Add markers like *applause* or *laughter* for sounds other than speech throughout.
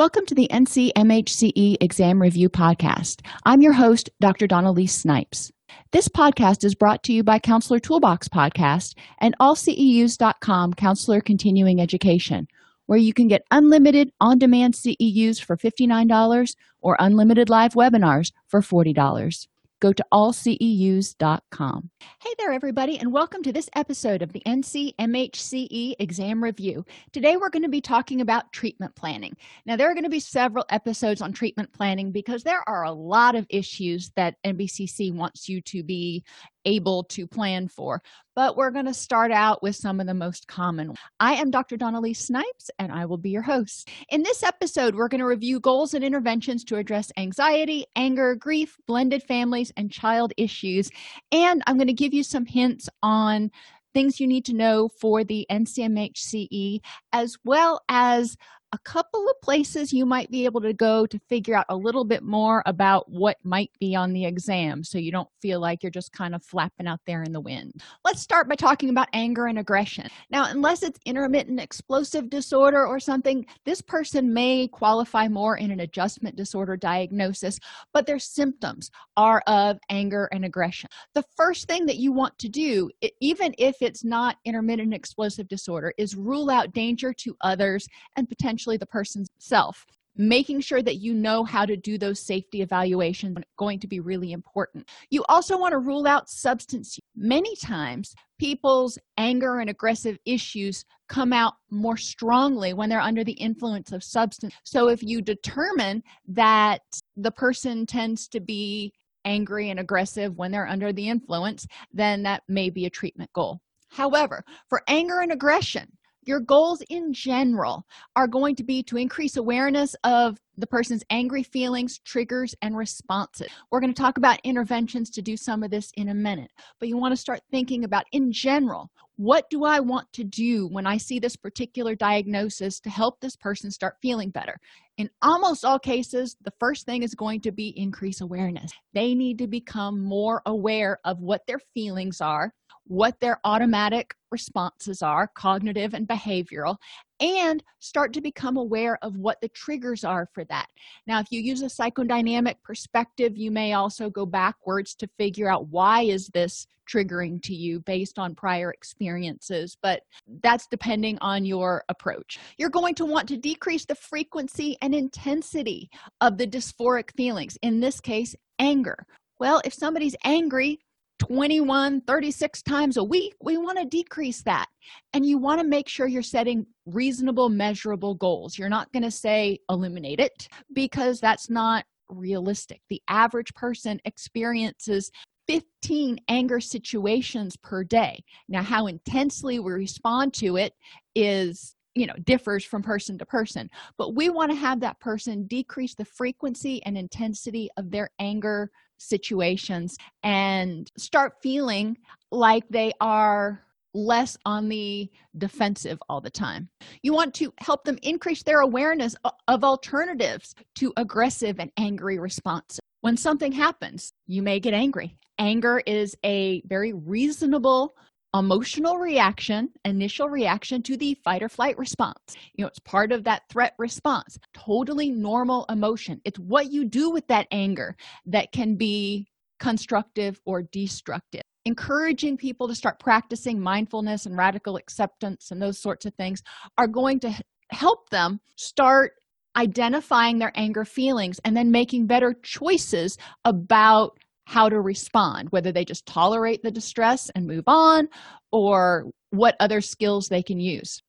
Welcome to the NCMHCE Exam Review Podcast. I'm your host, Dr. Dawn-Elise Snipes. This podcast is brought to you by Counselor Toolbox Podcast and allceus.com Counselor Continuing Education, where you can get unlimited on demand CEUs for $59 or unlimited live webinars for $40 go to allceus.com. Hey there, everybody, and welcome to this episode of the NCMHCE Exam Review. Today, we're going to be talking about treatment planning. Now, there are going to be several episodes on treatment planning because there are a lot of issues that NBCC wants you to be able to plan for. But we're going to start out with some of the most common. I am Dr. Dawn-Elise Snipes, and I will be your host. In this episode, we're going to review goals and interventions to address anxiety, anger, grief, blended families, and child issues. And I'm going to give you some hints on things you need to know for the NCMHCE, as well as a couple of places you might be able to go to figure out a little bit more about what might be on the exam so you don't feel like you're just kind of flapping out there in the wind. Let's start by talking about anger and aggression. Now, unless it's intermittent explosive disorder or something, this person may qualify more in an adjustment disorder diagnosis, but their symptoms are of anger and aggression. The first thing that you want to do, even if it's not intermittent explosive disorder, is rule out danger to others and potentially essentially the person's self making sure that you know how to do those safety evaluations is going to be really important. You also want to rule out substance many times people's anger and aggressive issues come out more strongly when they're under the influence of substance. So if you determine that the person tends to be angry and aggressive when they're under the influence then that may be a treatment goal. However for anger and aggression your goals in general are going to be to increase awareness of the person's angry feelings triggers and responses. We're going to talk about interventions to do some of this in a minute but you want to start thinking about in general what do i want to do when i see this particular diagnosis to help this person start feeling better? In almost all cases the first thing is going to be increase awareness. They need to become more aware of what their feelings are what their automatic responses are, cognitive and behavioral, and start to become aware of what the triggers are for that. Now, if you use a psychodynamic perspective, you may also go backwards to figure out why is this triggering to you based on prior experiences, but that's depending on your approach. You're going to want to decrease the frequency and intensity of the dysphoric feelings, in this case, anger. Well, if somebody's angry, 21 36 times a week we want to decrease that. And you want to make sure you're setting reasonable measurable goals. You're not going to say eliminate it because that's not realistic. The average person experiences 15 anger situations per day. Now how intensely we respond to it is you know differs from person to person. But we want to have that person decrease the frequency and intensity of their anger situations and start feeling like they are less on the defensive all the time. You want to help them increase their awareness of alternatives to aggressive and angry responses. When something happens, you may get angry. Anger is a very reasonable emotional reaction initial reaction to the fight or flight response. You know it's part of that threat response. Totally normal emotion. It's what you do with that anger that can be constructive or destructive. Encouraging people to start practicing mindfulness and radical acceptance and those sorts of things are going to help them start identifying their anger feelings and then making better choices about how to respond whether they just tolerate the distress and move on or what other skills they can use.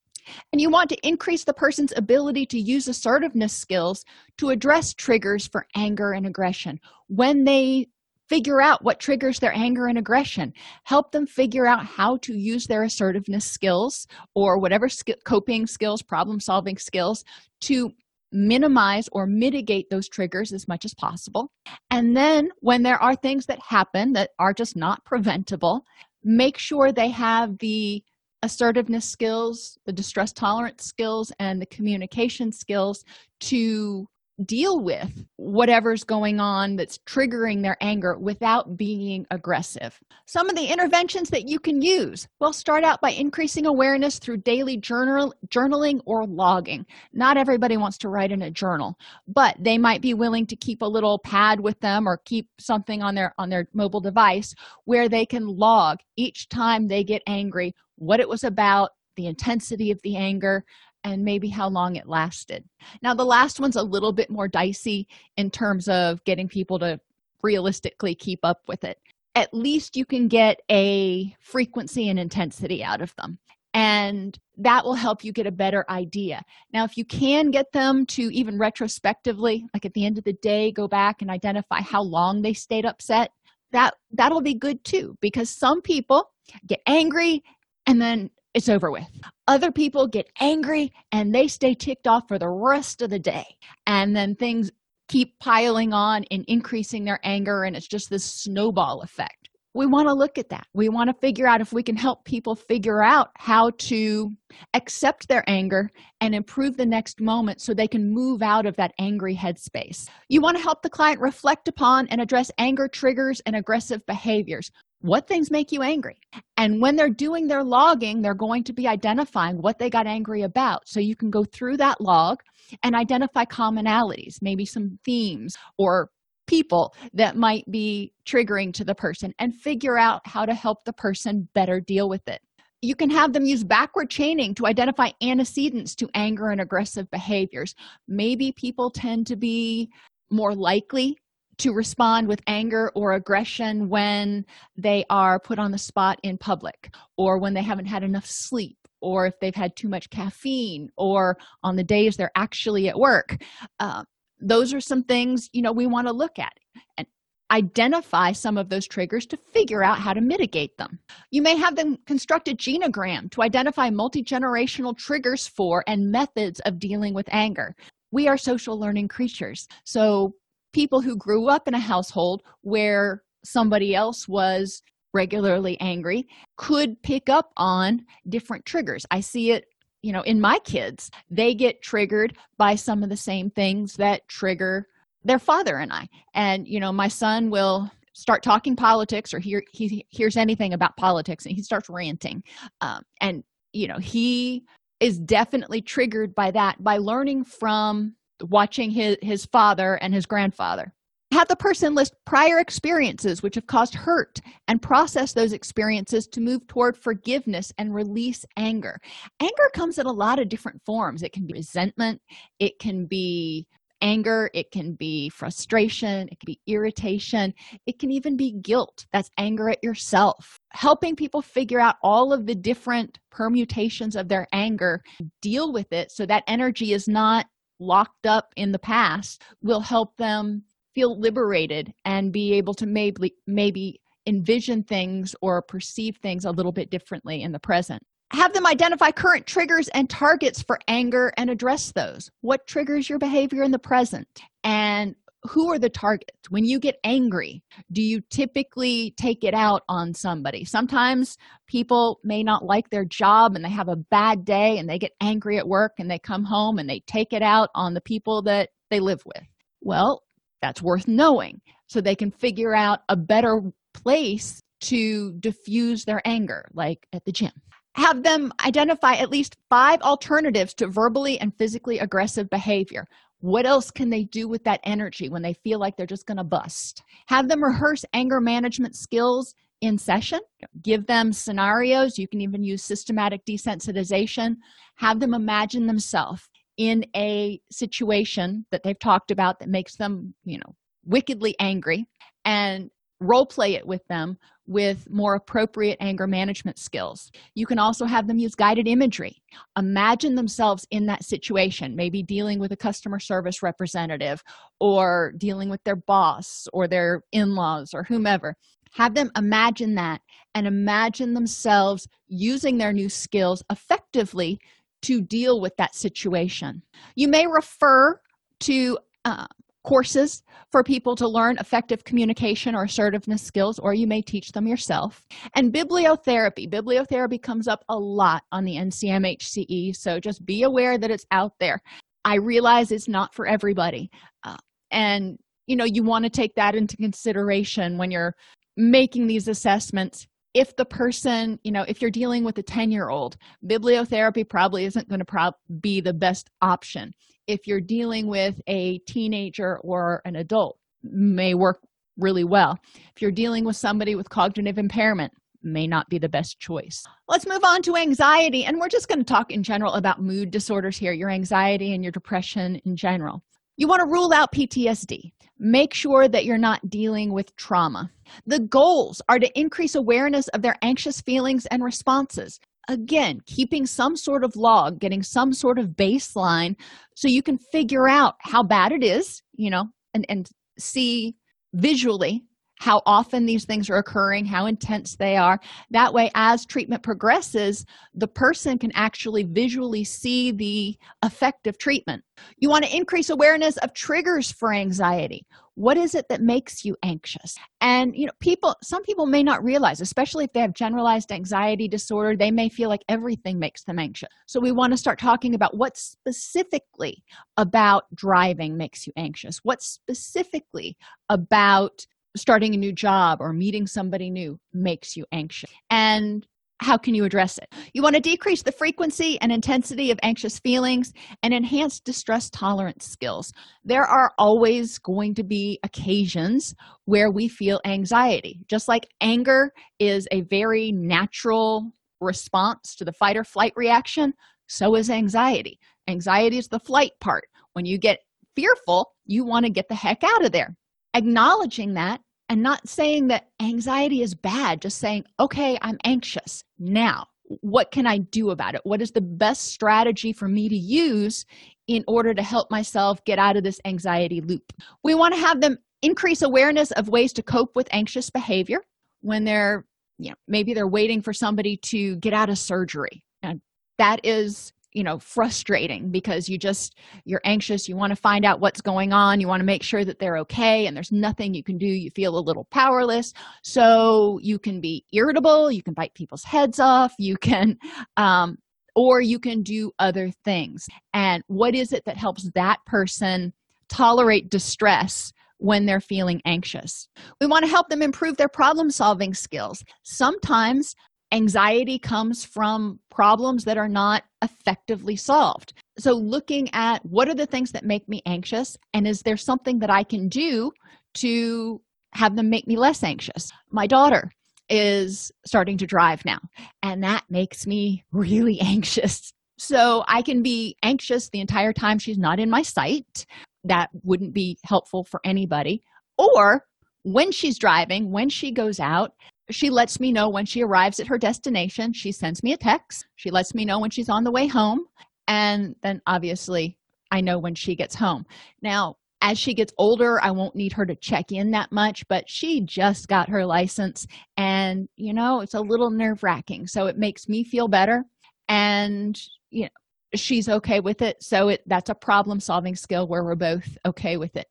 And you want to increase the person's ability to use assertiveness skills to address triggers for anger and aggression. When they figure out what triggers their anger and aggression help them figure out how to use their assertiveness skills or whatever sk- coping skills problem solving skills to minimize or mitigate those triggers as much as possible. And then when there are things that happen that are just not preventable make sure they have the assertiveness skills the distress tolerance skills and the communication skills to deal with whatever's going on that's triggering their anger without being aggressive. Some of the interventions that you can use well, start out by increasing awareness through daily journal, journaling or logging. Not everybody wants to write in a journal, but they might be willing to keep a little pad with them or keep something on their on their mobile device where they can log each time they get angry what it was about the intensity of the anger and maybe how long it lasted. Now, the last one's a little bit more dicey in terms of getting people to realistically keep up with it. At least you can get a frequency and intensity out of them. And that will help you get a better idea. Now, if you can get them to even retrospectively, like at the end of the day, go back and identify how long they stayed upset, that that'll be good too because some people get angry and then it's over with. Other people get angry and they stay ticked off for the rest of the day. And then things keep piling on and increasing their anger, and it's just this snowball effect. We want to look at that. We want to figure out if we can help people figure out how to accept their anger and improve the next moment so they can move out of that angry headspace. You want to help the client reflect upon and address anger triggers and aggressive behaviors what things make you angry. And when they're doing their logging they're going to be identifying what they got angry about. So you can go through that log and identify commonalities maybe some themes or people that might be triggering to the person and figure out how to help the person better deal with it. You can have them use backward chaining to identify antecedents to anger and aggressive behaviors. Maybe people tend to be more likely to respond with anger or aggression when they are put on the spot in public or when they haven't had enough sleep or if they've had too much caffeine or on the days they're actually at work. Uh, those are some things you know we want to look at and identify some of those triggers to figure out how to mitigate them. You may have them construct a genogram to identify multi-generational triggers for and methods of dealing with anger. We are social learning creatures so people who grew up in a household where somebody else was regularly angry could pick up on different triggers. I see it you know in my kids. They get triggered by some of the same things that trigger their father and i. And you know my son will start talking politics or hear he hears anything about politics and he starts ranting. Um, and you know he is definitely triggered by that by learning from watching his, his father and his grandfather. Have the person list prior experiences which have caused hurt and process those experiences to move toward forgiveness and release anger. Anger comes in a lot of different forms. It can be resentment, it can be anger, it can be frustration, it can be irritation, it can even be guilt. That's anger at yourself. Helping people figure out all of the different permutations of their anger, deal with it so that energy is not locked up in the past will help them feel liberated and be able to maybe maybe envision things or perceive things a little bit differently in the present. Have them identify current triggers and targets for anger and address those. What triggers your behavior in the present? And who are the targets? When you get angry do you typically take it out on somebody? Sometimes people may not like their job and they have a bad day and they get angry at work and they come home and they take it out on the people that they live with. Well that's worth knowing so they can figure out a better place to diffuse their anger like at the gym. Have them identify at least five alternatives to verbally and physically aggressive behavior what else can they do with that energy when they feel like they're just going to bust? Have them rehearse anger management skills in session. Give them scenarios. You can even use systematic desensitization. Have them imagine themselves in a situation that they've talked about that makes them you know wickedly angry and role play it with them with more appropriate anger management skills. You can also have them use guided imagery. Imagine themselves in that situation, maybe dealing with a customer service representative or dealing with their boss or their in laws or whomever. Have them imagine that and imagine themselves using their new skills effectively to deal with that situation. You may refer to uh, courses for people to learn effective communication or assertiveness skills, or you may teach them yourself. And bibliotherapy. Bibliotherapy comes up a lot on the NCMHCE, so just be aware that it's out there. i realize it's not for everybody uh, and you know you want to take that into consideration when you're making these assessments if the person you know if you're dealing with a 10 year old bibliotherapy probably isn't going to prob- be the best option. If you're dealing with a teenager or an adult may work really well. If you're dealing with somebody with cognitive impairment may not be the best choice. Let's move on to anxiety and we're just going to talk in general about mood disorders here your anxiety and your depression in general you want to rule out ptsd make sure that you're not dealing with trauma. The goals are to increase awareness of their anxious feelings and responses. Again keeping some sort of log getting some sort of baseline so you can figure out how bad it is you know and and see visually how often these things are occurring, how intense they are. That way, as treatment progresses, the person can actually visually see the effect of treatment. You want to increase awareness of triggers for anxiety. What is it that makes you anxious? And, you know, people, some people may not realize, especially if they have generalized anxiety disorder, they may feel like everything makes them anxious. So, we want to start talking about what specifically about driving makes you anxious, what specifically about starting a new job or meeting somebody new makes you anxious. And how can you address it? You want to decrease the frequency and intensity of anxious feelings and enhance distress tolerance skills. There are always going to be occasions where we feel anxiety. Just like anger is a very natural response to the fight or flight reaction so is anxiety. Anxiety is the flight part. When you get fearful you want to get the heck out of there acknowledging that and not saying that anxiety is bad, just saying, okay, I'm anxious. Now, what can I do about it? What is the best strategy for me to use in order to help myself get out of this anxiety loop? We want to have them increase awareness of ways to cope with anxious behavior when they're, you know, maybe they're waiting for somebody to get out of surgery. And that is you know frustrating because you just you're anxious you want to find out what's going on you want to make sure that they're okay and there's nothing you can do you feel a little powerless so you can be irritable you can bite people's heads off you can um, or you can do other things and what is it that helps that person tolerate distress when they're feeling anxious. We want to help them improve their problem solving skills. Sometimes anxiety comes from problems that are not effectively solved. So, looking at what are the things that make me anxious, and is there something that I can do to have them make me less anxious? My daughter is starting to drive now, and that makes me really *laughs* anxious. So, I can be anxious the entire time she's not in my sight. That wouldn't be helpful for anybody. Or when she's driving, when she goes out, she lets me know when she arrives at her destination. She sends me a text. She lets me know when she's on the way home. And then obviously, I know when she gets home. Now, as she gets older, I won't need her to check in that much, but she just got her license. And, you know, it's a little nerve wracking. So it makes me feel better. And, you know, she's okay with it. So it, that's a problem solving skill where we're both okay with it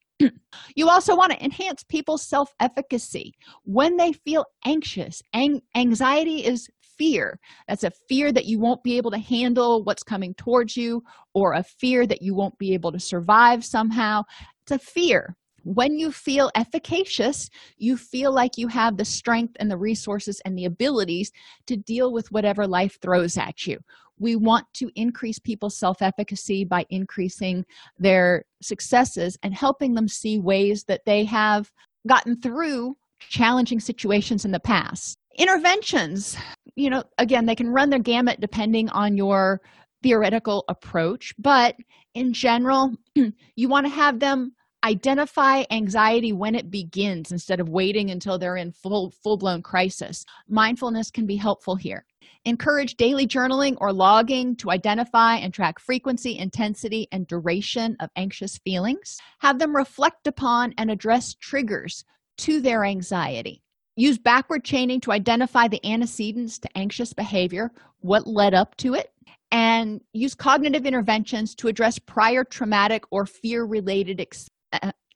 you also want to enhance people's self efficacy when they feel anxious. Ang- anxiety is fear. That's a fear that you won't be able to handle what's coming towards you, or a fear that you won't be able to survive somehow. It's a fear. When you feel efficacious, you feel like you have the strength and the resources and the abilities to deal with whatever life throws at you we want to increase people's self efficacy by increasing their successes and helping them see ways that they have gotten through challenging situations in the past. Interventions, you know, again, they can run their gamut depending on your theoretical approach, but in general, *clears throat* you want to have them identify anxiety when it begins instead of waiting until they're in full full-blown crisis mindfulness can be helpful here encourage daily journaling or logging to identify and track frequency intensity and duration of anxious feelings. Have them reflect upon and address triggers to their anxiety. Use backward chaining to identify the antecedents to anxious behavior what led up to it and use cognitive interventions to address prior traumatic or fear related uh,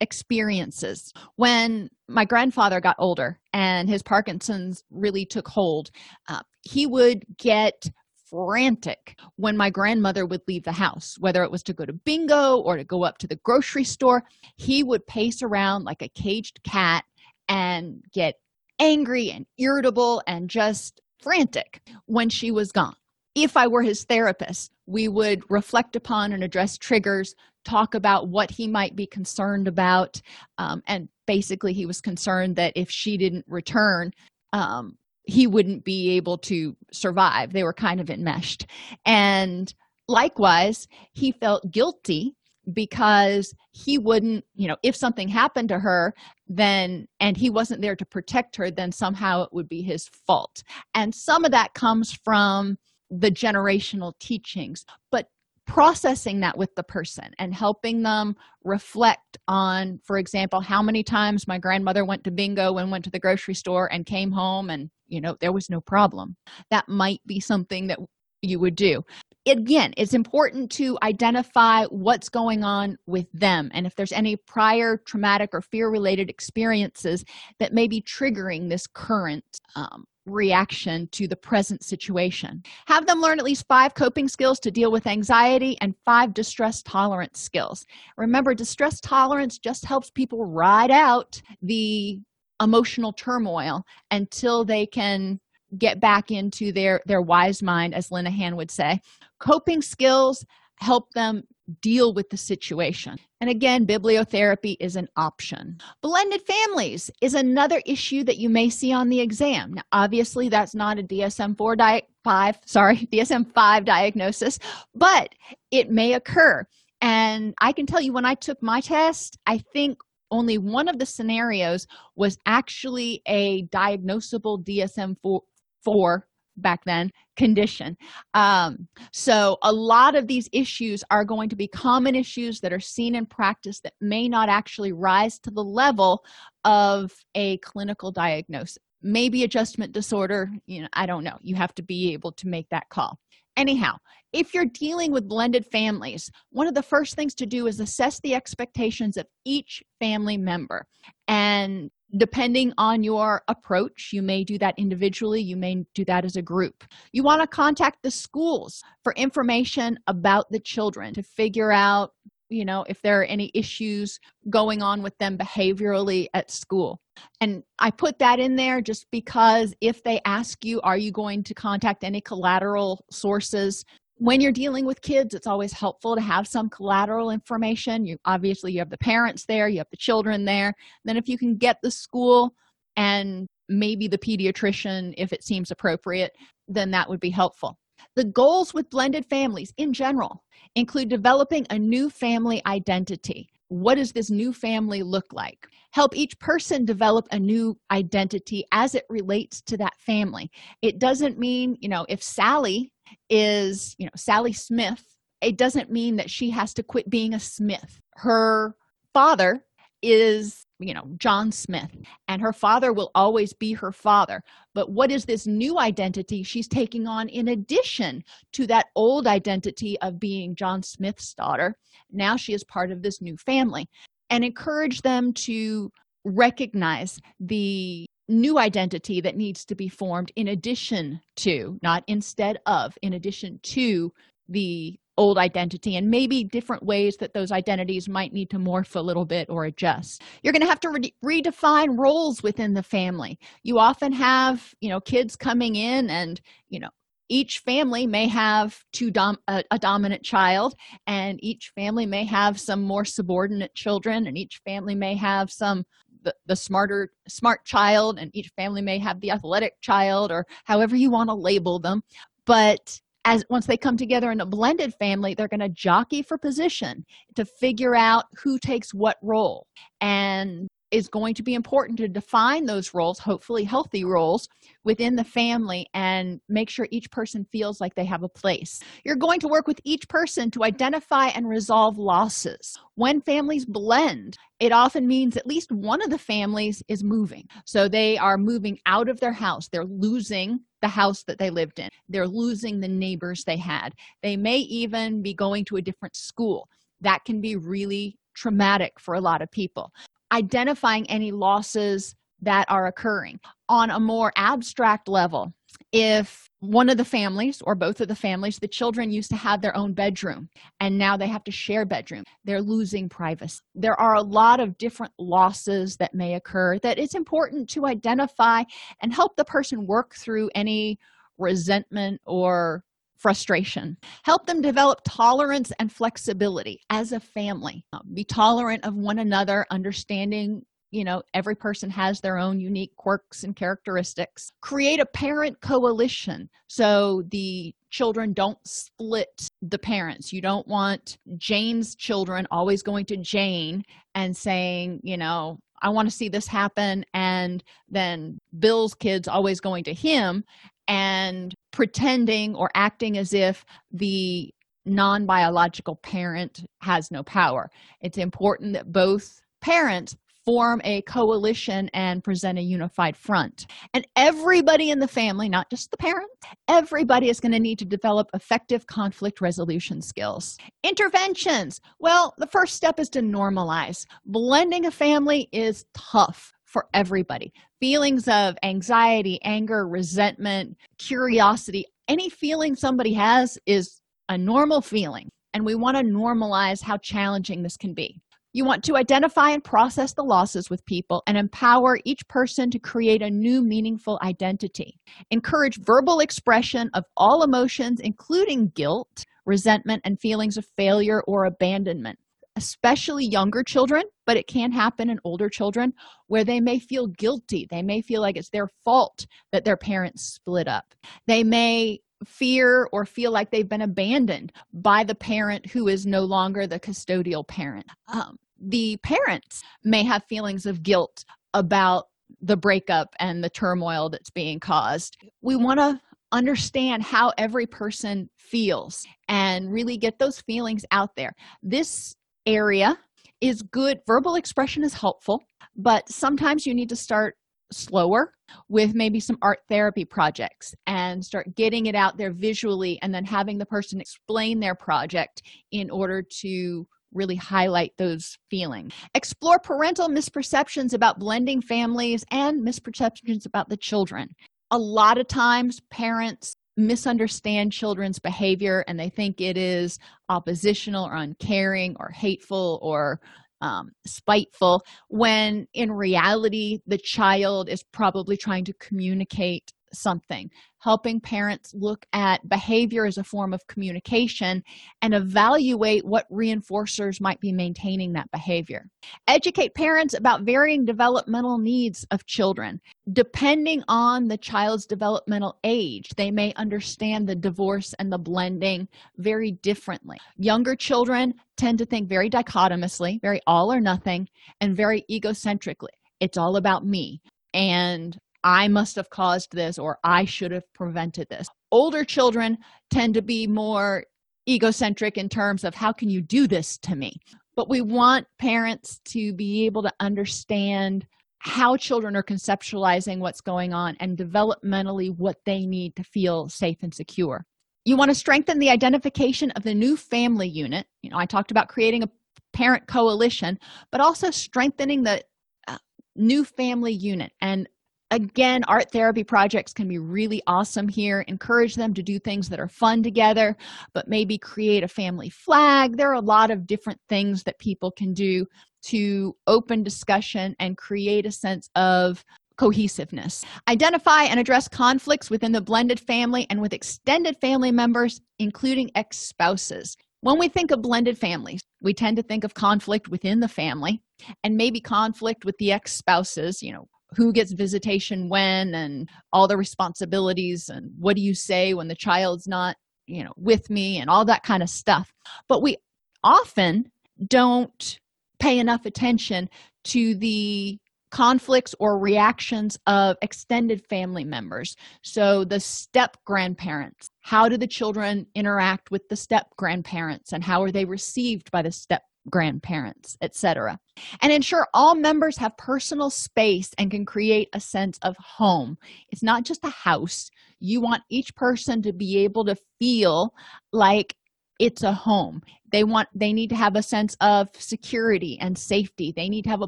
experiences when my grandfather got older and his parkinson's really took hold uh, he would get frantic when my grandmother would leave the house, whether it was to go to bingo or to go up to the grocery store. He would pace around like a caged cat and get angry and irritable and just frantic when she was gone. If I were his therapist, we would reflect upon and address triggers, talk about what he might be concerned about. Um, and basically, he was concerned that if she didn't return, um, he wouldn't be able to survive. They were kind of enmeshed. And likewise, he felt guilty because he wouldn't, you know, if something happened to her, then and he wasn't there to protect her, then somehow it would be his fault. And some of that comes from the generational teachings, but processing that with the person and helping them reflect on for example how many times my grandmother went to bingo and went to the grocery store and came home and you know there was no problem. That might be something that you would do. Again it's important to identify what's going on with them and if there's any prior traumatic or fear related experiences that may be triggering this current um, reaction to the present situation. Have them learn at least five coping skills to deal with anxiety and five distress tolerance skills. Remember distress tolerance just helps people ride out the emotional turmoil until they can get back into their their wise mind as linehan would say. Coping skills help them deal with the situation. And again bibliotherapy is an option. Blended families is another issue that you may see on the exam. Now obviously that's not a dsm-4 di- 5 sorry *laughs* dsm-5 diagnosis but it may occur. And i can tell you when i took my test i think only one of the scenarios was actually a diagnosable dsm-4 4 back then condition. Um, so a lot of these issues are going to be common issues that are seen in practice that may not actually rise to the level of a clinical diagnosis. Maybe adjustment disorder you know i don't know. You have to be able to make that call. Anyhow if you're dealing with blended families one of the first things to do is assess the expectations of each family member. And depending on your approach you may do that individually you may do that as a group. You want to contact the schools for information about the children to figure out you know if there are any issues going on with them behaviorally at school. And i put that in there just because if they ask you are you going to contact any collateral sources when you're dealing with kids it's always helpful to have some collateral information. You obviously you have the parents there you have the children there. Then if you can get the school and maybe the pediatrician if it seems appropriate then that would be helpful. The goals with blended families in general include developing a new family identity. What does this new family look like? Help each person develop a new identity as it relates to that family. It doesn't mean you know if sally is you know sally smith it doesn't mean that she has to quit being a smith. Her father is you know john smith and her father will always be her father. But what is this new identity she's taking on in addition to that old identity of being john smith's daughter? Now she is part of this new family. And encourage them to recognize the new identity that needs to be formed in addition to not instead of in addition to the old identity and maybe different ways that those identities might need to morph a little bit or adjust. You're going to have to re- redefine roles within the family. You often have you know kids coming in and you know each family may have two dom- a, a, dominant child and each family may have some more subordinate children and each family may have some the, the smarter smart child and each family may have the athletic child or however you want to label them. But as once they come together in a blended family they're going to jockey for position to figure out who takes what role. And is going to be important to define those roles hopefully healthy roles within the family and make sure each person feels like they have a place. You're going to work with each person to identify and resolve losses. When families blend it often means at least one of the families is moving. So they are moving out of their house. They're losing the house that they lived in. They're losing the neighbors they had. They may even be going to a different school. That can be really traumatic for a lot of people identifying any losses that are occurring. On a more abstract level if one of the families or both of the families the children used to have their own bedroom and now they have to share bedroom they're losing privacy. There are a lot of different losses that may occur that it's important to identify and help the person work through any resentment or frustration. Help them develop tolerance and flexibility as a family. Um, be tolerant of one another understanding you know every person has their own unique quirks and characteristics. Create a parent coalition so the children don't split the parents. You don't want jane's children always going to jane and saying you know i want to see this happen and then bill's kids always going to him and pretending or acting as if the non-biological parent has no power it's important that both parents form a coalition and present a unified front. And everybody in the family, not just the parent, everybody is going to need to develop effective conflict resolution skills. Interventions. Well, the first step is to normalize. Blending a family is tough for everybody. Feelings of anxiety, anger, resentment, curiosity, any feeling somebody has is a normal feeling. And we want to normalize how challenging this can be. You want to identify and process the losses with people and empower each person to create a new meaningful identity. Encourage verbal expression of all emotions, including guilt, resentment, and feelings of failure or abandonment, especially younger children, but it can happen in older children where they may feel guilty. They may feel like it's their fault that their parents split up. They may fear or feel like they've been abandoned by the parent who is no longer the custodial parent. Um, the parents may have feelings of guilt about the breakup and the turmoil that's being caused. We want to understand how every person feels and really get those feelings out there. This area is good. Verbal expression is helpful, but sometimes you need to start slower with maybe some art therapy projects and start getting it out there visually and then having the person explain their project in order to really highlight those feelings. Explore parental misperceptions about blending families and misperceptions about the children. A lot of times, parents misunderstand children's behavior and they think it is oppositional or uncaring or hateful or um, spiteful when in reality the child is probably trying to communicate something. Helping parents look at behavior as a form of communication and evaluate what reinforcers might be maintaining that behavior. Educate parents about varying developmental needs of children. Depending on the child's developmental age they may understand the divorce and the blending very differently. Younger children tend to think very dichotomously very all or nothing and very egocentrically. It's all about me. And I must have caused this or I should have prevented this. Older children tend to be more egocentric in terms of how can you do this to me? But we want parents to be able to understand how children are conceptualizing what's going on and developmentally what they need to feel safe and secure. You want to strengthen the identification of the new family unit. You know, I talked about creating a parent coalition, but also strengthening the uh, new family unit and again art therapy projects can be really awesome here. Encourage them to do things that are fun together but maybe create a family flag. There are a lot of different things that people can do to open discussion and create a sense of cohesiveness. Identify and address conflicts within the blended family and with extended family members including ex-spouses. When we think of blended families we tend to think of conflict within the family and maybe conflict with the ex-spouses you know who gets visitation when and all the responsibilities and what do you say when the child's not you know with me and all that kind of stuff. But we often don't pay enough attention to the conflicts or reactions of extended family members. So the step grandparents how do the children interact with the step grandparents and how are they received by the step grandparents, etc. And ensure all members have personal space and can create a sense of home. It's not just a house. You want each person to be able to feel like it's a home. they want they need to have a sense of security and safety they need to have a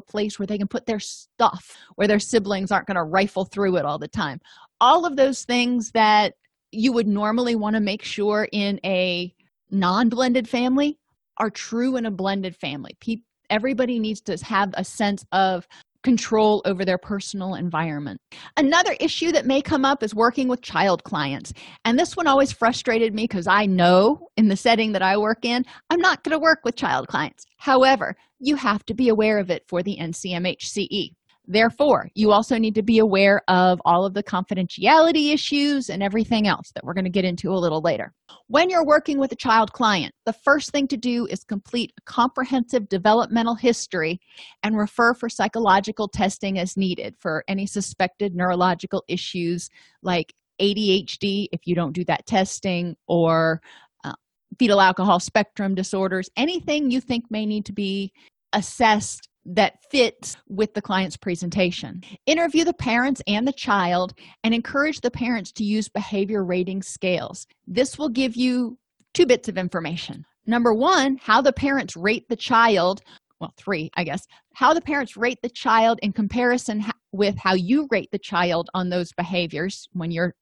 place where they can put their stuff where their siblings aren't going to rifle through it all the time all of those things that you would normally want to make sure in a non-blended family are true in a blended family Pe- everybody needs to have a sense of control over their personal environment. Another issue that may come up is working with child clients. And this one always frustrated me because I know in the setting that I work in, I'm not going to work with child clients. However, you have to be aware of it for the NCMHCE. Therefore, you also need to be aware of all of the confidentiality issues and everything else that we're going to get into a little later. When you're working with a child client, the first thing to do is complete a comprehensive developmental history and refer for psychological testing as needed for any suspected neurological issues like ADHD, if you don't do that testing, or uh, fetal alcohol spectrum disorders, anything you think may need to be assessed that fits with the client's presentation. Interview the parents and the child and encourage the parents to use behavior rating scales. This will give you two bits of information. Number one, how the parents rate the child. Well, three, I guess. How the parents rate the child in comparison with how you rate the child on those behaviors when you're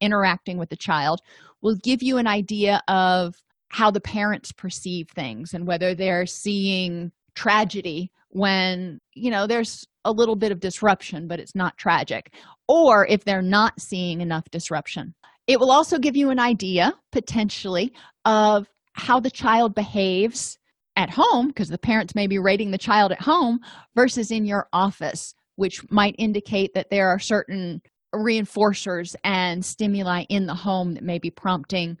interacting with the child will give you an idea of how the parents perceive things and whether they're seeing tragedy when you know there's a little bit of disruption but it's not tragic. Or if they're not seeing enough disruption. It will also give you an idea potentially of how the child behaves at home because the parents may be rating the child at home versus in your office which might indicate that there are certain reinforcers and stimuli in the home that may be prompting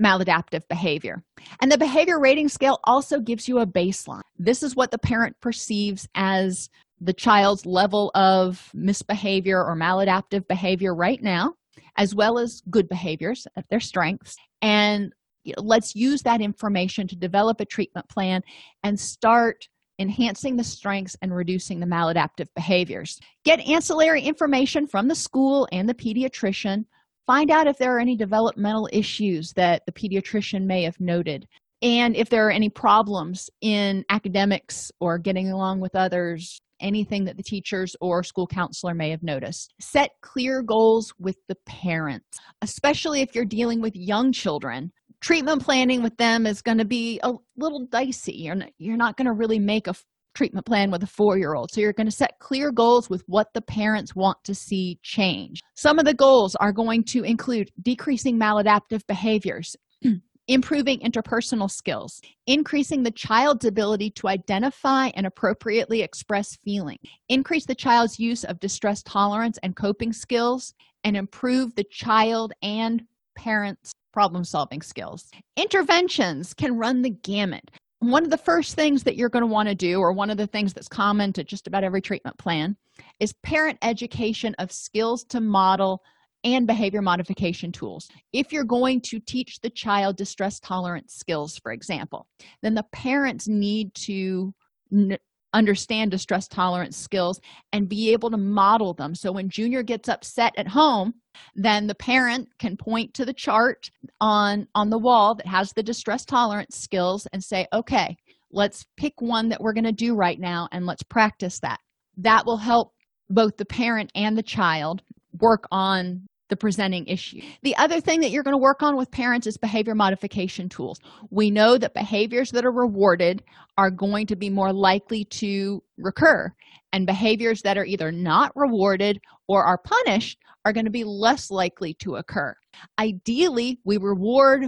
maladaptive behavior. And the behavior rating scale also gives you a baseline. This is what the parent perceives as the child's level of misbehavior or maladaptive behavior right now, as well as good behaviors, their strengths. And let's use that information to develop a treatment plan and start enhancing the strengths and reducing the maladaptive behaviors. Get ancillary information from the school and the pediatrician Find out if there are any developmental issues that the pediatrician may have noted, and if there are any problems in academics or getting along with others, anything that the teachers or school counselor may have noticed. Set clear goals with the parents, especially if you're dealing with young children. Treatment planning with them is going to be a little dicey. You're not, you're not going to really make a treatment plan with a four year old. So you're going to set clear goals with what the parents want to see change. Some of the goals are going to include decreasing maladaptive behaviors. *clears throat* improving interpersonal skills, increasing the child's ability to identify and appropriately express feeling, increase the child's use of distress tolerance and coping skills, and improve the child and parents' problem solving skills. Interventions can run the gamut one of the first things that you're going to want to do, or one of the things that's common to just about every treatment plan, is parent education of skills to model and behavior modification tools. If you're going to teach the child distress tolerance skills, for example, then the parents need to understand distress tolerance skills and be able to model them. So when Junior gets upset at home, then the parent can point to the chart on on the wall that has the distress tolerance skills and say, "Okay, let's pick one that we're going to do right now and let's practice that." That will help both the parent and the child work on the presenting issue. The other thing that you're going to work on with parents is behavior modification tools. We know that behaviors that are rewarded are going to be more likely to recur, and behaviors that are either not rewarded or are punished are going to be less likely to occur. Ideally, we reward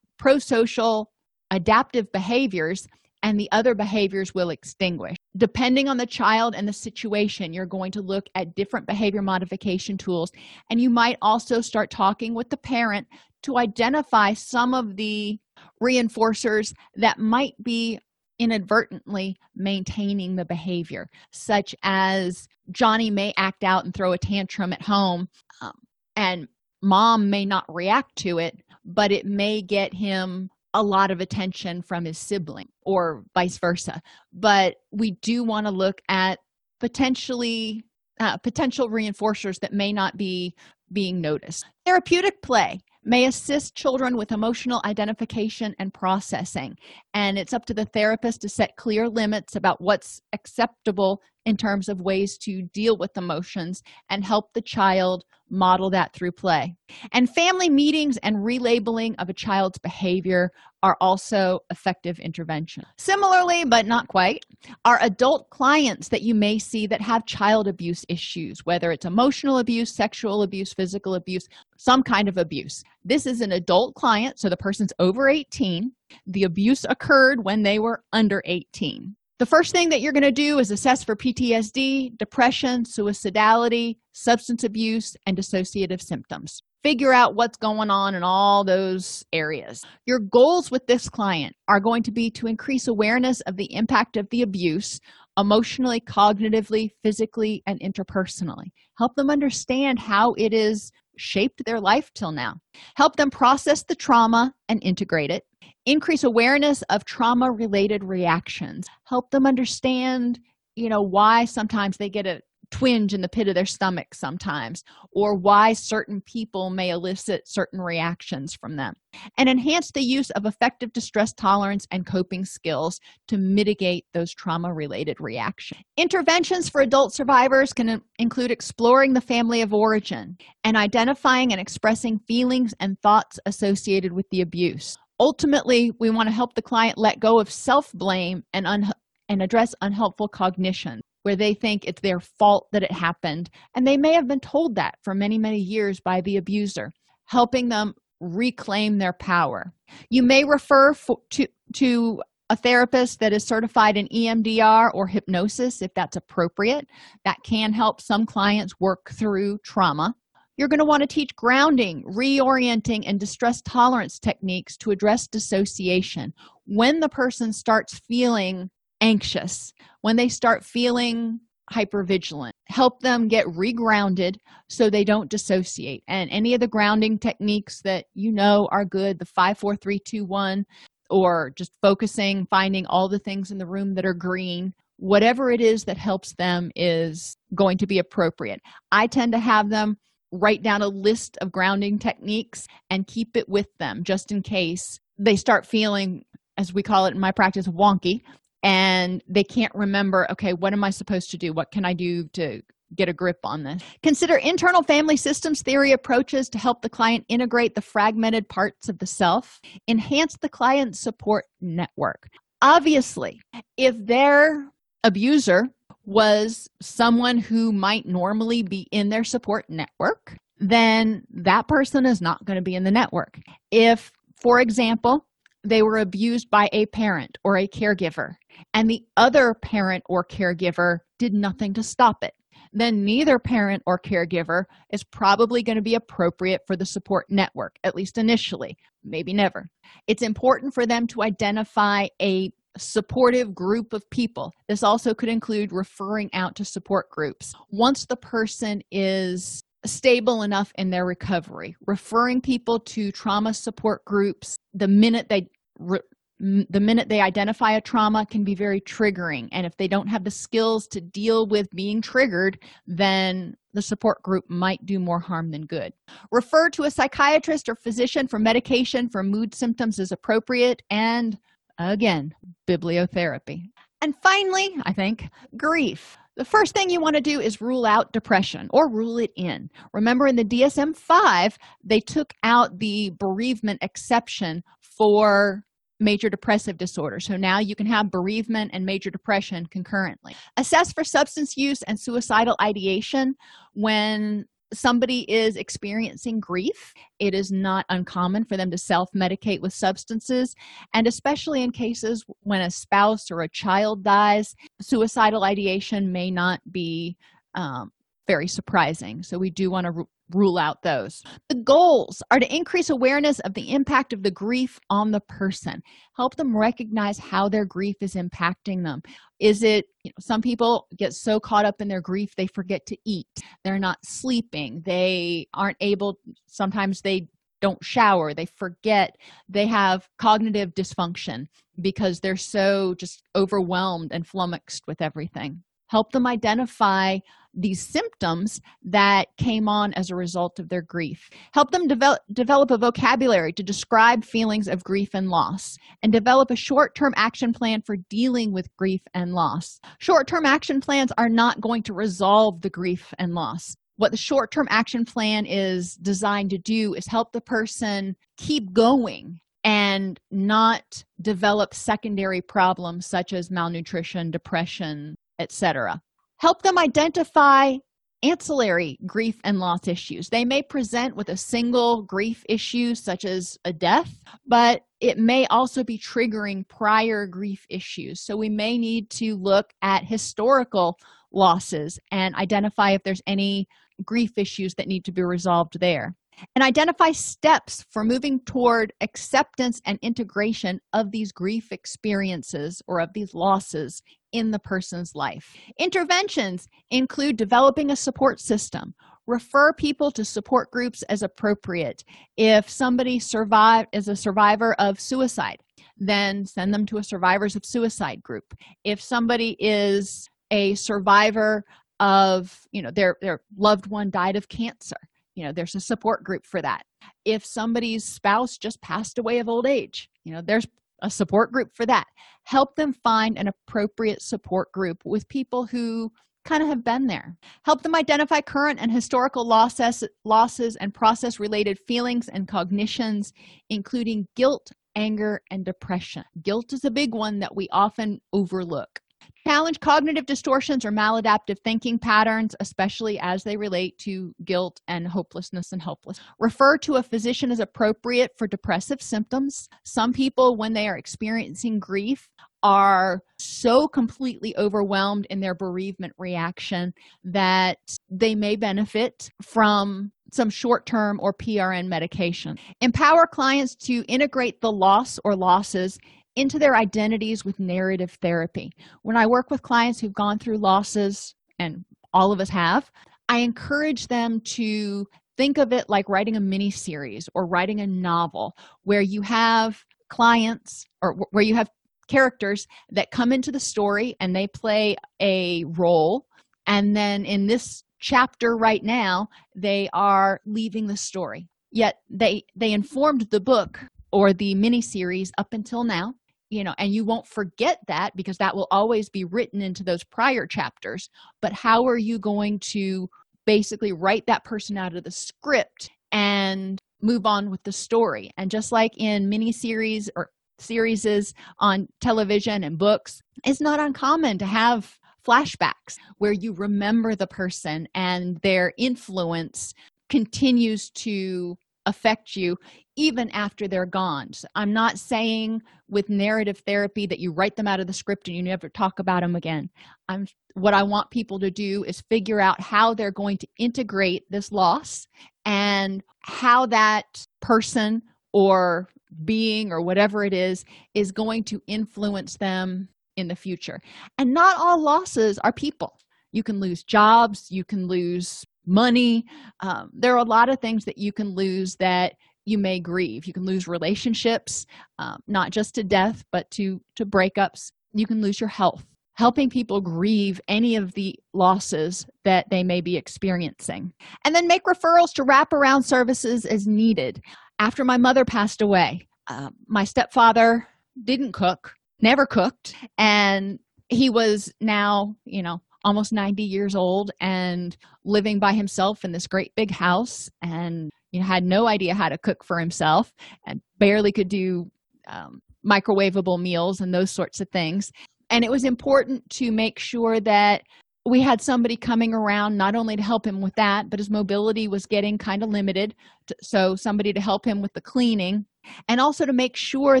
pro social adaptive behaviors and the other behaviors will extinguish. Depending on the child and the situation, you're going to look at different behavior modification tools, and you might also start talking with the parent to identify some of the reinforcers that might be inadvertently maintaining the behavior, such as Johnny may act out and throw a tantrum at home, um, and mom may not react to it, but it may get him a lot of attention from his sibling or vice versa. But we do want to look at potentially uh, potential reinforcers that may not be being noticed. Therapeutic play may assist children with emotional identification and processing. And it's up to the therapist to set clear limits about what's acceptable in terms of ways to deal with emotions and help the child model that through play. And family meetings and relabeling of a child's behavior are also effective intervention. Similarly, but not quite, are adult clients that you may see that have child abuse issues, whether it's emotional abuse, sexual abuse, physical abuse, some kind of abuse. This is an adult client, so the person's over 18. The abuse occurred when they were under 18. The first thing that you're going to do is assess for PTSD, depression, suicidality, substance abuse, and dissociative symptoms. Figure out what's going on in all those areas. Your goals with this client are going to be to increase awareness of the impact of the abuse emotionally, cognitively, physically, and interpersonally. Help them understand how it has shaped their life till now. Help them process the trauma and integrate it increase awareness of trauma related reactions help them understand you know why sometimes they get a twinge in the pit of their stomach sometimes or why certain people may elicit certain reactions from them and enhance the use of effective distress tolerance and coping skills to mitigate those trauma related reactions. Interventions for adult survivors can include exploring the family of origin and identifying and expressing feelings and thoughts associated with the abuse. Ultimately we want to help the client let go of self-blame and un- and address unhelpful cognition where they think it's their fault that it happened. And they may have been told that for many many years by the abuser helping them reclaim their power. You may refer for, to to a therapist that is certified in EMDR or hypnosis if that's appropriate. That can help some clients work through trauma. You're going to want to teach grounding, reorienting, and distress tolerance techniques to address dissociation. When the person starts feeling anxious, when they start feeling hypervigilant, help them get regrounded so they don't dissociate. And any of the grounding techniques that you know are good, the five, four, three, two, one, or just focusing, finding all the things in the room that are green, whatever it is that helps them is going to be appropriate. I tend to have them write down a list of grounding techniques and keep it with them just in case they start feeling as we call it in my practice wonky and they can't remember okay what am i supposed to do? What can i do to get a grip on this? Consider internal family systems theory approaches to help the client integrate the fragmented parts of the self enhance the client support network. Obviously if their abuser was someone who might normally be in their support network, then that person is not going to be in the network. If, for example, they were abused by a parent or a caregiver, and the other parent or caregiver did nothing to stop it, then neither parent or caregiver is probably going to be appropriate for the support network, at least initially, maybe never. It's important for them to identify a supportive group of people. This also could include referring out to support groups. Once the person is stable enough in their recovery, referring people to trauma support groups the minute they re- the minute they identify a trauma can be very triggering and if they don't have the skills to deal with being triggered then the support group might do more harm than good refer to a psychiatrist or physician for medication for mood symptoms as appropriate and Again, bibliotherapy. And finally, I think grief. The first thing you want to do is rule out depression or rule it in. Remember, in the DSM 5, they took out the bereavement exception for major depressive disorder. So now you can have bereavement and major depression concurrently. Assess for substance use and suicidal ideation when somebody is experiencing grief, it is not uncommon for them to self medicate with substances. And especially in cases when a spouse or a child dies, suicidal ideation may not be um, very surprising. So we do want to rule out those. The goals are to increase awareness of the impact of the grief on the person, help them recognize how their grief is impacting them. Is it, you know, some people get so caught up in their grief they forget to eat, they're not sleeping, they aren't able, sometimes they don't shower, they forget, they have cognitive dysfunction because they're so just overwhelmed and flummoxed with everything help them identify these symptoms that came on as a result of their grief. Help them develop develop a vocabulary to describe feelings of grief and loss and develop a short-term action plan for dealing with grief and loss. Short-term action plans are not going to resolve the grief and loss. What the short-term action plan is designed to do is help the person keep going and not develop secondary problems such as malnutrition depression etc. Help them identify ancillary grief and loss issues. They may present with a single grief issue such as a death but it may also be triggering prior grief issues. So we may need to look at historical losses and identify if there's any grief issues that need to be resolved there. And identify steps for moving toward acceptance and integration of these grief experiences or of these losses in the person's life. Interventions include developing a support system, refer people to support groups as appropriate. If somebody survived is a survivor of suicide, then send them to a survivors of suicide group. If somebody is a survivor of, you know, their their loved one died of cancer, you know there's a support group for that if somebody's spouse just passed away of old age you know there's a support group for that. Help them find an appropriate support group with people who kind of have been there. Help them identify current and historical losses losses and process related feelings and cognitions including guilt anger and depression. Guilt is a big one that we often overlook challenge cognitive distortions or maladaptive thinking patterns especially as they relate to guilt and hopelessness and helplessness. refer to a physician as appropriate for depressive symptoms some people when they are experiencing grief are so completely overwhelmed in their bereavement reaction that they may benefit from some short term or PRN medication. Empower clients to integrate the loss or losses into their identities with narrative therapy. When I work with clients who've gone through losses, and all of us have, I encourage them to think of it like writing a mini series or writing a novel where you have clients or where you have characters that come into the story and they play a role. And then in this chapter right now they are leaving the story. Yet they they informed the book or the mini series up until now you know and you won't forget that because that will always be written into those prior chapters but how are you going to basically write that person out of the script and move on with the story? And just like in mini series or series on television and books it's not uncommon to have flashbacks where you remember the person and their influence continues to affect you even after they're gone. So i'm not saying with narrative therapy that you write them out of the script and you never talk about them again. I'm what i want people to do is figure out how they're going to integrate this loss and how that person or being or whatever it is is going to influence them in the future. And not all losses are people. You can lose jobs you can lose money. Um, there are a lot of things that you can lose that you may grieve. You can lose relationships um, not just to death but to to breakups. You can lose your health. Helping people grieve any of the losses that they may be experiencing. And then make referrals to wraparound services as needed. After my mother passed away uh, my stepfather didn't cook never cooked and he was now you know almost 90 years old and living by himself in this great big house. And you know, had no idea how to cook for himself and barely could do um, microwavable meals and those sorts of things. And it was important to make sure that we had somebody coming around not only to help him with that but his mobility was getting kind of limited to, so somebody to help him with the cleaning and also to make sure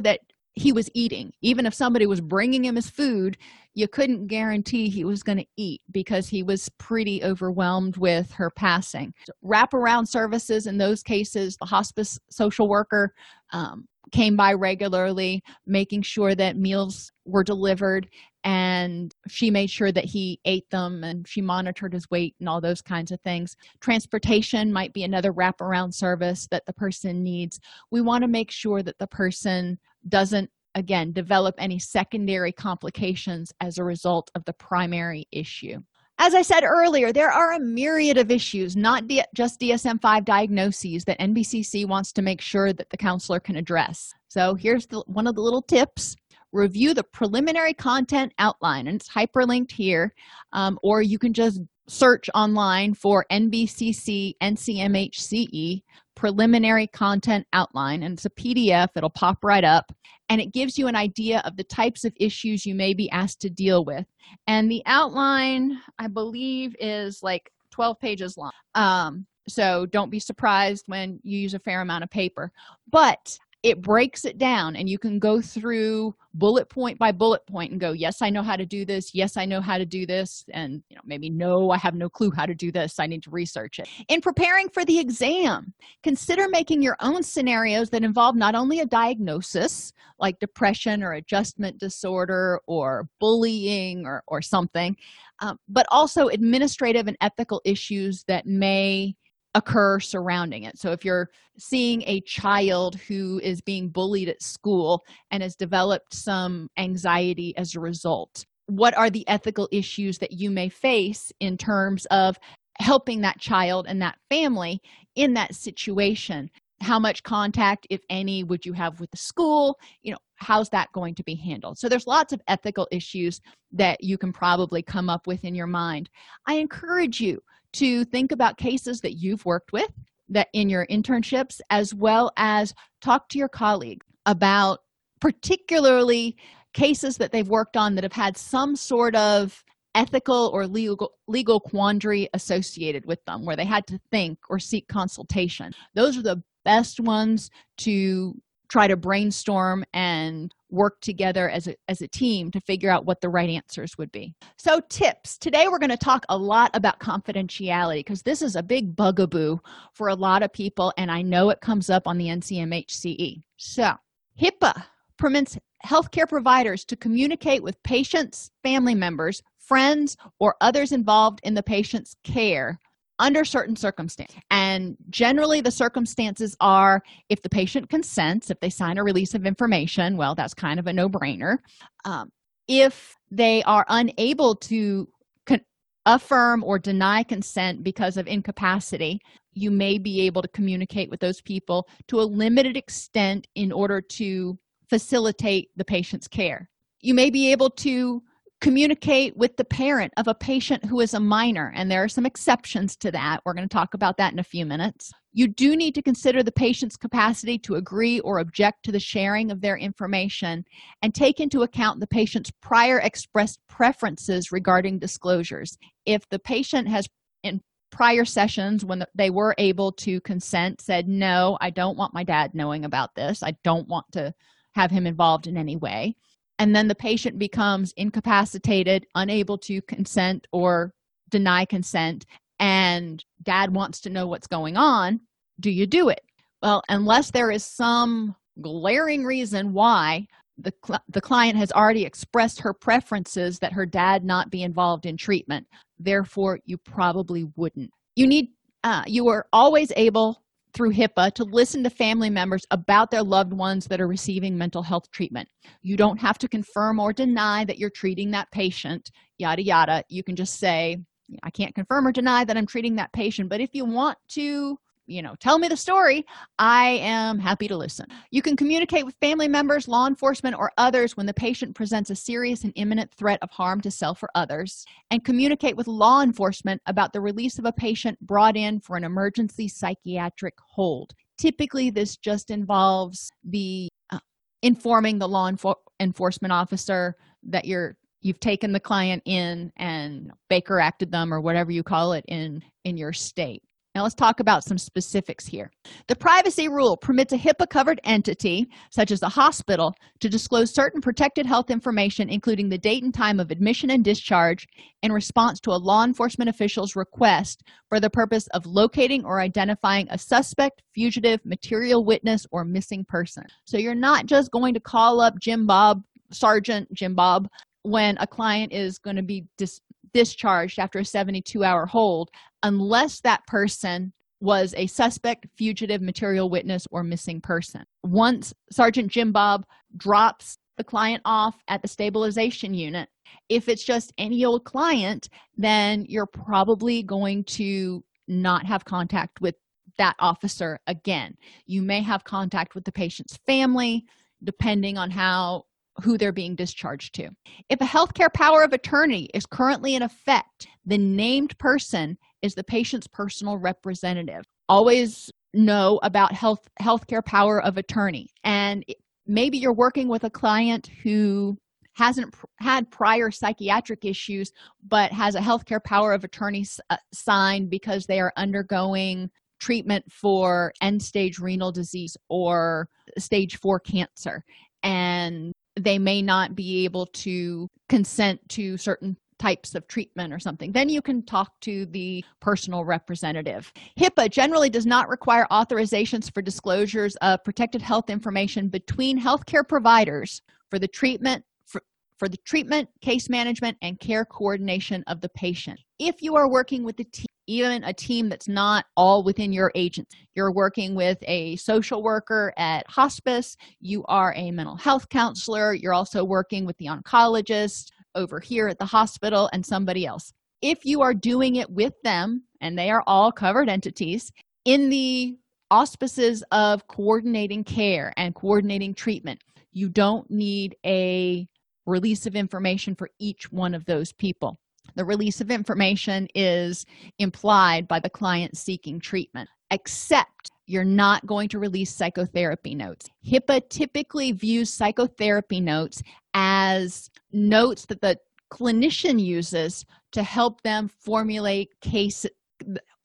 that he was eating. Even if somebody was bringing him his food you couldn't guarantee he was going to eat because he was pretty overwhelmed with her passing. So wraparound services in those cases the hospice social worker um, came by regularly making sure that meals were delivered and she made sure that he ate them and she monitored his weight and all those kinds of things. Transportation might be another wraparound service that the person needs. We want to make sure that the person doesn't again develop any secondary complications as a result of the primary issue. As I said earlier, there are a myriad of issues, not D- just DSM 5 diagnoses, that NBCC wants to make sure that the counselor can address. So here's the, one of the little tips. Review the preliminary content outline, and it's hyperlinked here, um, or you can just search online for NBCC NCMHCE preliminary content outline, and it's a PDF, it'll pop right up and it gives you an idea of the types of issues you may be asked to deal with. And the outline i believe is like 12 pages long. Um, so don't be surprised when you use a fair amount of paper. But it breaks it down and you can go through bullet point by bullet point and go yes i know how to do this. Yes i know how to do this. And you know maybe no i have no clue how to do this. I need to research it. In preparing for the exam consider making your own scenarios that involve not only a diagnosis like depression or adjustment disorder or bullying or, or something um, but also administrative and ethical issues that may occur surrounding it. So, if you're seeing a child who is being bullied at school and has developed some anxiety as a result, what are the ethical issues that you may face in terms of helping that child and that family in that situation? How much contact, if any, would you have with the school? You know, how's that going to be handled? So, there's lots of ethical issues that you can probably come up with in your mind. I encourage you to think about cases that you've worked with that in your internships as well as talk to your colleagues about particularly cases that they've worked on that have had some sort of ethical or legal legal quandary associated with them where they had to think or seek consultation. Those are the best ones to try to brainstorm and work together as a, as a team to figure out what the right answers would be. So tips. Today we're going to talk a lot about confidentiality because this is a big bugaboo for a lot of people and i know it comes up on the ncmhce so hipaa permits healthcare providers to communicate with patients family members friends or others involved in the patient's care under certain circumstances. And generally, the circumstances are if the patient consents, if they sign a release of information, well, that's kind of a no brainer. Um, if they are unable to con- affirm or deny consent because of incapacity, you may be able to communicate with those people to a limited extent in order to facilitate the patient's care. You may be able to communicate with the parent of a patient who is a minor and there are some exceptions to that. We're going to talk about that in a few minutes. You do need to consider the patient's capacity to agree or object to the sharing of their information and take into account the patient's prior expressed preferences regarding disclosures. If the patient has in prior sessions when they were able to consent said no i don't want my dad knowing about this. I don't want to have him involved in any way and then the patient becomes incapacitated unable to consent or deny consent and dad wants to know what's going on do you do it? Well unless there is some glaring reason why the, cl- the client has already expressed her preferences that her dad not be involved in treatment therefore you probably wouldn't. You need uh, you are always able through HIPAA to listen to family members about their loved ones that are receiving mental health treatment. You don't have to confirm or deny that you're treating that patient, yada, yada. You can just say, I can't confirm or deny that I'm treating that patient, but if you want to you know tell me the story i am happy to listen. You can communicate with family members law enforcement or others when the patient presents a serious and imminent threat of harm to self or others and communicate with law enforcement about the release of a patient brought in for an emergency psychiatric hold. Typically this just involves the uh, informing the law enfor- enforcement officer that you're you've taken the client in and baker acted them or whatever you call it in in your state now, let's talk about some specifics here. The privacy rule permits a HIPAA covered entity, such as a hospital, to disclose certain protected health information, including the date and time of admission and discharge, in response to a law enforcement official's request for the purpose of locating or identifying a suspect, fugitive, material witness, or missing person. So you're not just going to call up Jim Bob, Sergeant Jim Bob, when a client is going to be dis- discharged after a 72 hour hold unless that person was a suspect, fugitive, material witness, or missing person. Once Sergeant Jim Bob drops the client off at the stabilization unit if it's just any old client then you're probably going to not have contact with that officer again you may have contact with the patient's family depending on how who they're being discharged to. If a healthcare power of attorney is currently in effect the named person is the patient's personal representative. Always know about health healthcare power of attorney. And maybe you're working with a client who hasn't pr- had prior psychiatric issues but has a healthcare power of attorney s- uh, signed because they are undergoing treatment for end stage renal disease or stage 4 cancer. And they may not be able to consent to certain types of treatment or something then you can talk to the personal representative. Hipaa generally does not require authorizations for disclosures of protected health information between healthcare providers for the treatment for, for the treatment case management and care coordination of the patient if you are working with the team even a team that's not all within your agency. you're working with a social worker at hospice you are a mental health counselor you're also working with the oncologist over here at the hospital and somebody else if you are doing it with them and they are all covered entities in the auspices of coordinating care and coordinating treatment you don't need a release of information for each one of those people the release of information is implied by the client seeking treatment except you're not going to release psychotherapy notes. Hipaa typically views psychotherapy notes as notes that the clinician uses to help them formulate case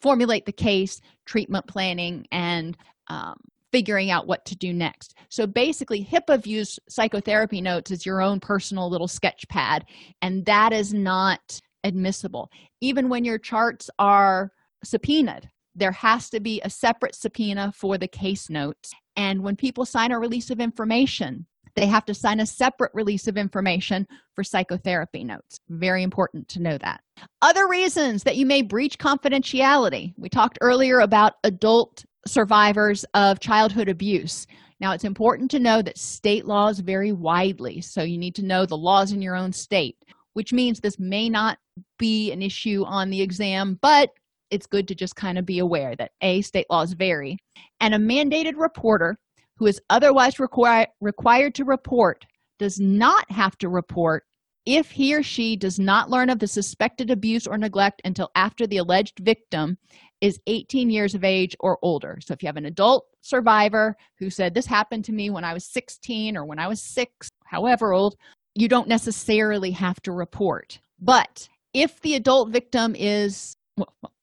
formulate the case treatment planning and um, figuring out what to do next. So basically hipaa views psychotherapy notes as your own personal little sketch pad and that is not admissible. Even when your charts are subpoenaed there has to be a separate subpoena for the case notes. And when people sign a release of information they have to sign a separate release of information for psychotherapy notes. Very important to know that. Other reasons that you may breach confidentiality. We talked earlier about adult survivors of childhood abuse. Now it's important to know that state laws vary widely so you need to know the laws in your own state which means this may not be an issue on the exam but it's good to just kind of be aware that a state laws vary and a mandated reporter who is otherwise require, required to report does not have to report if he or she does not learn of the suspected abuse or neglect until after the alleged victim is 18 years of age or older. So if you have an adult survivor who said, This happened to me when I was 16 or when I was six, however old, you don't necessarily have to report. But if the adult victim is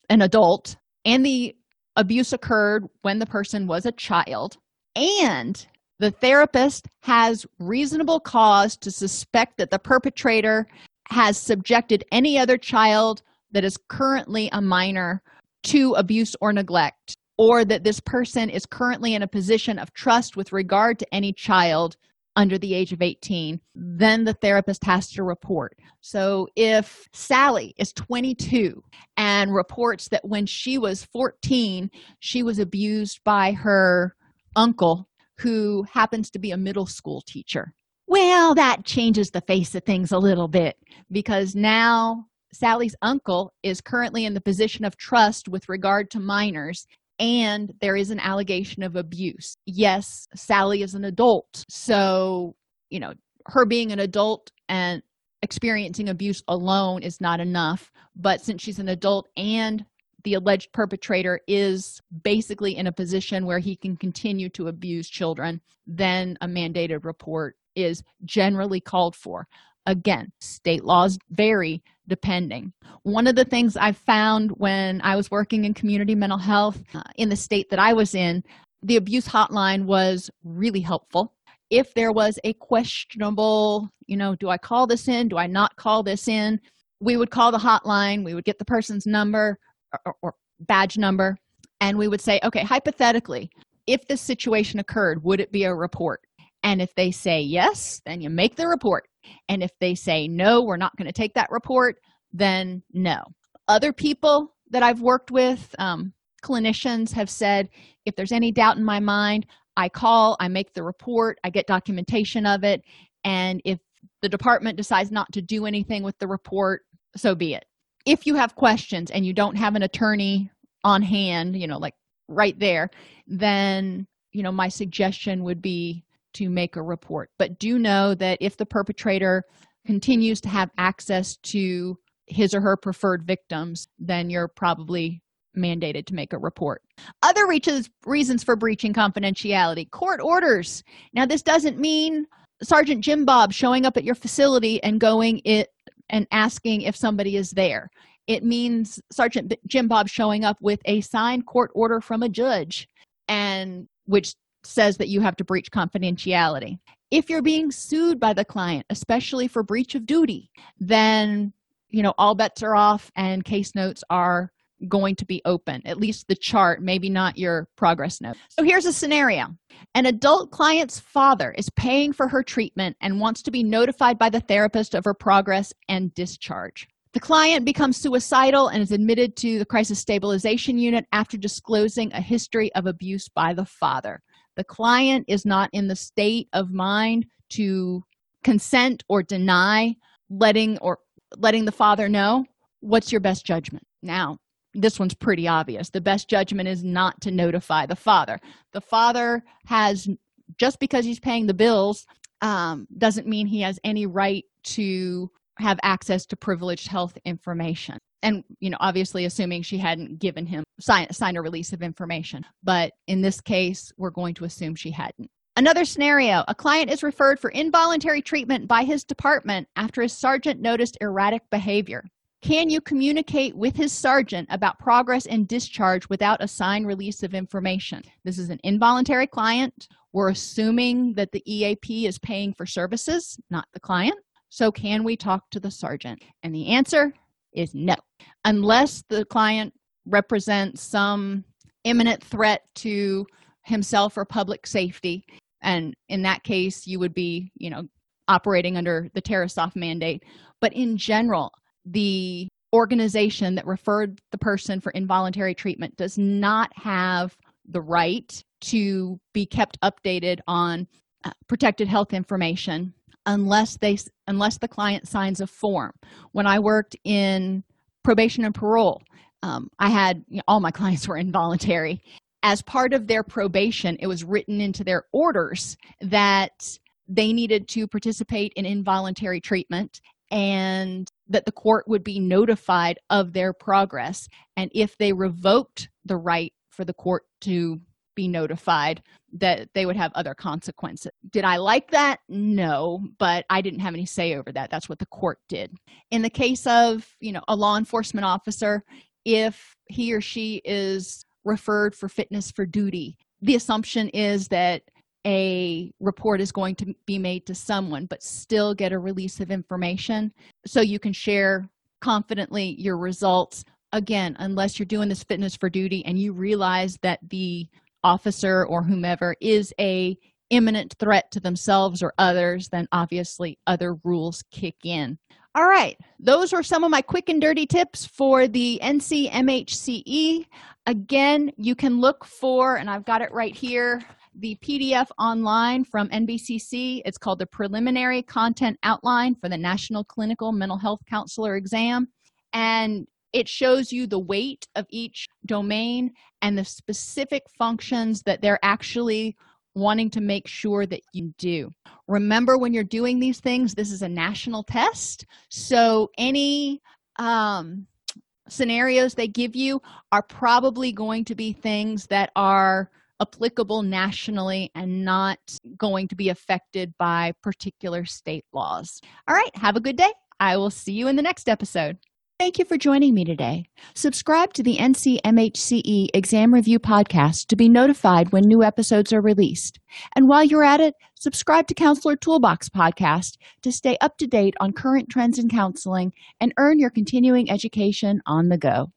an adult and the abuse occurred when the person was a child, and the therapist has reasonable cause to suspect that the perpetrator has subjected any other child that is currently a minor to abuse or neglect, or that this person is currently in a position of trust with regard to any child under the age of 18, then the therapist has to report. So if Sally is 22 and reports that when she was 14, she was abused by her uncle who happens to be a middle school teacher. Well, that changes the face of things a little bit because now Sally's uncle is currently in the position of trust with regard to minors and there is an allegation of abuse. Yes, Sally is an adult. So, you know, her being an adult and experiencing abuse alone is not enough. But since she's an adult and the alleged perpetrator is basically in a position where he can continue to abuse children, then a mandated report is generally called for. Again, state laws vary depending. One of the things I found when I was working in community mental health uh, in the state that I was in, the abuse hotline was really helpful. If there was a questionable, you know, do I call this in? Do I not call this in? We would call the hotline, we would get the person's number, or, or badge number and we would say okay hypothetically if this situation occurred would it be a report and if they say yes then you make the report. And if they say no we're not going to take that report then no. Other people that i've worked with um, clinicians have said if there's any doubt in my mind i call i make the report i get documentation of it. And if the department decides not to do anything with the report so be it. If you have questions and you don't have an attorney on hand you know like right there then you know my suggestion would be to make a report. But do know that if the perpetrator continues to have access to his or her preferred victims then you're probably mandated to make a report. Other reaches, reasons for breaching confidentiality. Court orders. Now this doesn't mean sergeant jim bob showing up at your facility and going it and asking if somebody is there. It means sergeant jim bob showing up with a signed court order from a judge and which says that you have to breach confidentiality. If you're being sued by the client especially for breach of duty then you know all bets are off and case notes are going to be open at least the chart maybe not your progress note. So here's a scenario. An adult client's father is paying for her treatment and wants to be notified by the therapist of her progress and discharge. The client becomes suicidal and is admitted to the crisis stabilization unit after disclosing a history of abuse by the father the client is not in the state of mind to consent or deny letting or letting the father know what's your best judgment? Now this one's pretty obvious. The best judgment is not to notify the father. The father has just because he's paying the bills um, doesn't mean he has any right to have access to privileged health information and you know obviously assuming she hadn't given him sign, sign a release of information. But in this case we're going to assume she hadn't. Another scenario a client is referred for involuntary treatment by his department after his sergeant noticed erratic behavior. Can you communicate with his sergeant about progress and discharge without a signed release of information? This is an involuntary client. We're assuming that the eap is paying for services not the client. So can we talk to the sergeant? And the answer is no. Unless the client represents some imminent threat to himself or public safety and in that case you would be you know operating under the Tarasoff mandate. But in general the organization that referred the person for involuntary treatment does not have the right to be kept updated on uh, protected health information unless they unless the client signs a form. When i worked in probation and parole um, i had you know, all my *laughs* clients were involuntary. As part of their probation it was written into their orders that they needed to participate in involuntary treatment and that the court would be notified of their progress. And if they revoked the right for the court to be notified that they would have other consequences. Did i like that? No but i didn't have any say over that. That's what the court did. In the case of you know a law enforcement officer if he or she is referred for fitness for duty the assumption is that a report is going to be made to someone but still get a release of information. So you can share confidently your results. Again unless you're doing this fitness for duty and you realize that the officer or whomever is a imminent threat to themselves or others then obviously other rules kick in. All right. Those are some of my quick and dirty tips for the ncmhce again you can look for and i've got it right here the pdf online from nbcc it's called the preliminary content outline for the national clinical mental health counselor exam. And it shows you the weight of each domain and the specific functions that they're actually wanting to make sure that you do. Remember when you're doing these things this is a national test so any um, scenarios they give you are probably going to be things that are applicable nationally and not going to be affected by particular state laws. All right have a good day. I will see you in the next episode Thank you for joining me today. Subscribe to the NCMHCE Exam Review podcast to be notified when new episodes are released. And while you're at it, subscribe to Counselor Toolbox podcast to stay up to date on current trends in counseling and earn your continuing education on the go.